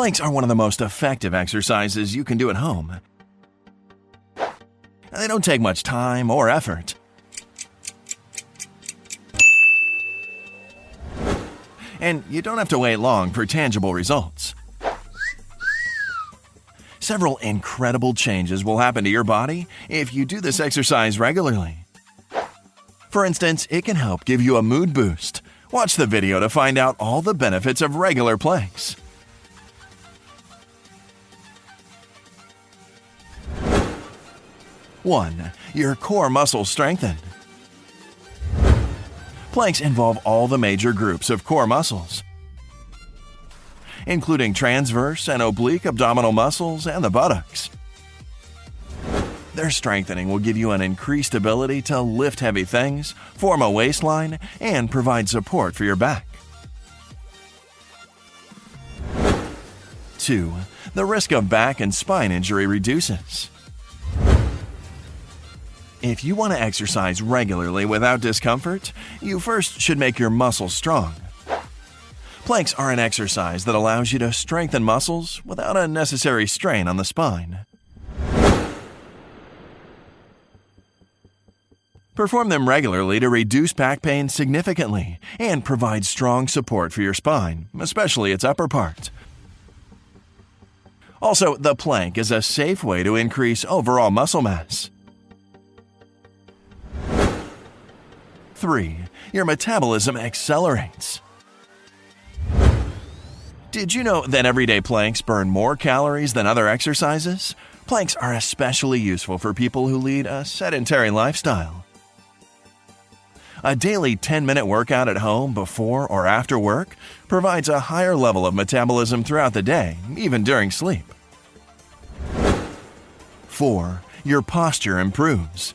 Planks are one of the most effective exercises you can do at home. They don't take much time or effort. And you don't have to wait long for tangible results. Several incredible changes will happen to your body if you do this exercise regularly. For instance, it can help give you a mood boost. Watch the video to find out all the benefits of regular planks. One, your core muscles strengthen. Planks involve all the major groups of core muscles, including transverse and oblique abdominal muscles and the buttocks. Their strengthening will give you an increased ability to lift heavy things, form a waistline, and provide support for your back. 2. The risk of back and spine injury reduces. If you want to exercise regularly without discomfort, you first should make your muscles strong. Planks are an exercise that allows you to strengthen muscles without unnecessary strain on the spine. Perform them regularly to reduce back pain significantly and provide strong support for your spine, especially its upper part. Also, the plank is a safe way to increase overall muscle mass. 3. Your metabolism accelerates. Did you know that everyday planks burn more calories than other exercises? Planks are especially useful for people who lead a sedentary lifestyle. A daily 10 minute workout at home before or after work provides a higher level of metabolism throughout the day, even during sleep. 4. Your posture improves.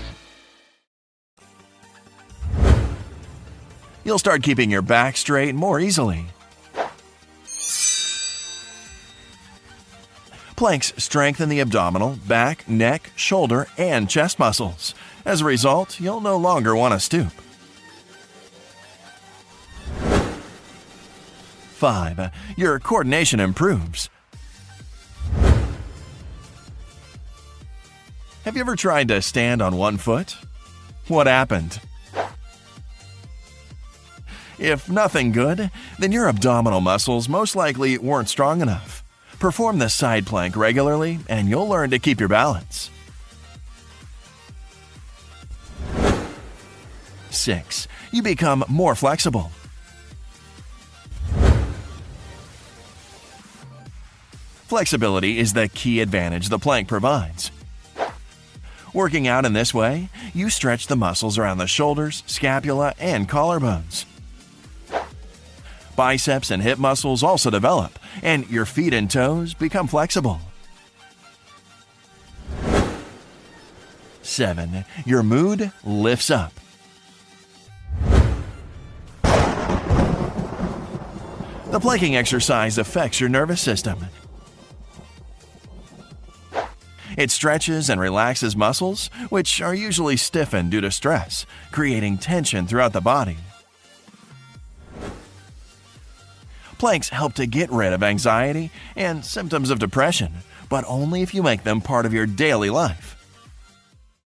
You'll start keeping your back straight more easily. Planks strengthen the abdominal, back, neck, shoulder, and chest muscles. As a result, you'll no longer want to stoop. 5. Your coordination improves. Have you ever tried to stand on one foot? What happened? If nothing good, then your abdominal muscles most likely weren't strong enough. Perform the side plank regularly, and you'll learn to keep your balance. 6. You become more flexible. Flexibility is the key advantage the plank provides. Working out in this way, you stretch the muscles around the shoulders, scapula, and collarbones. Biceps and hip muscles also develop, and your feet and toes become flexible. 7. Your mood lifts up. The planking exercise affects your nervous system. It stretches and relaxes muscles, which are usually stiffened due to stress, creating tension throughout the body. Planks help to get rid of anxiety and symptoms of depression, but only if you make them part of your daily life.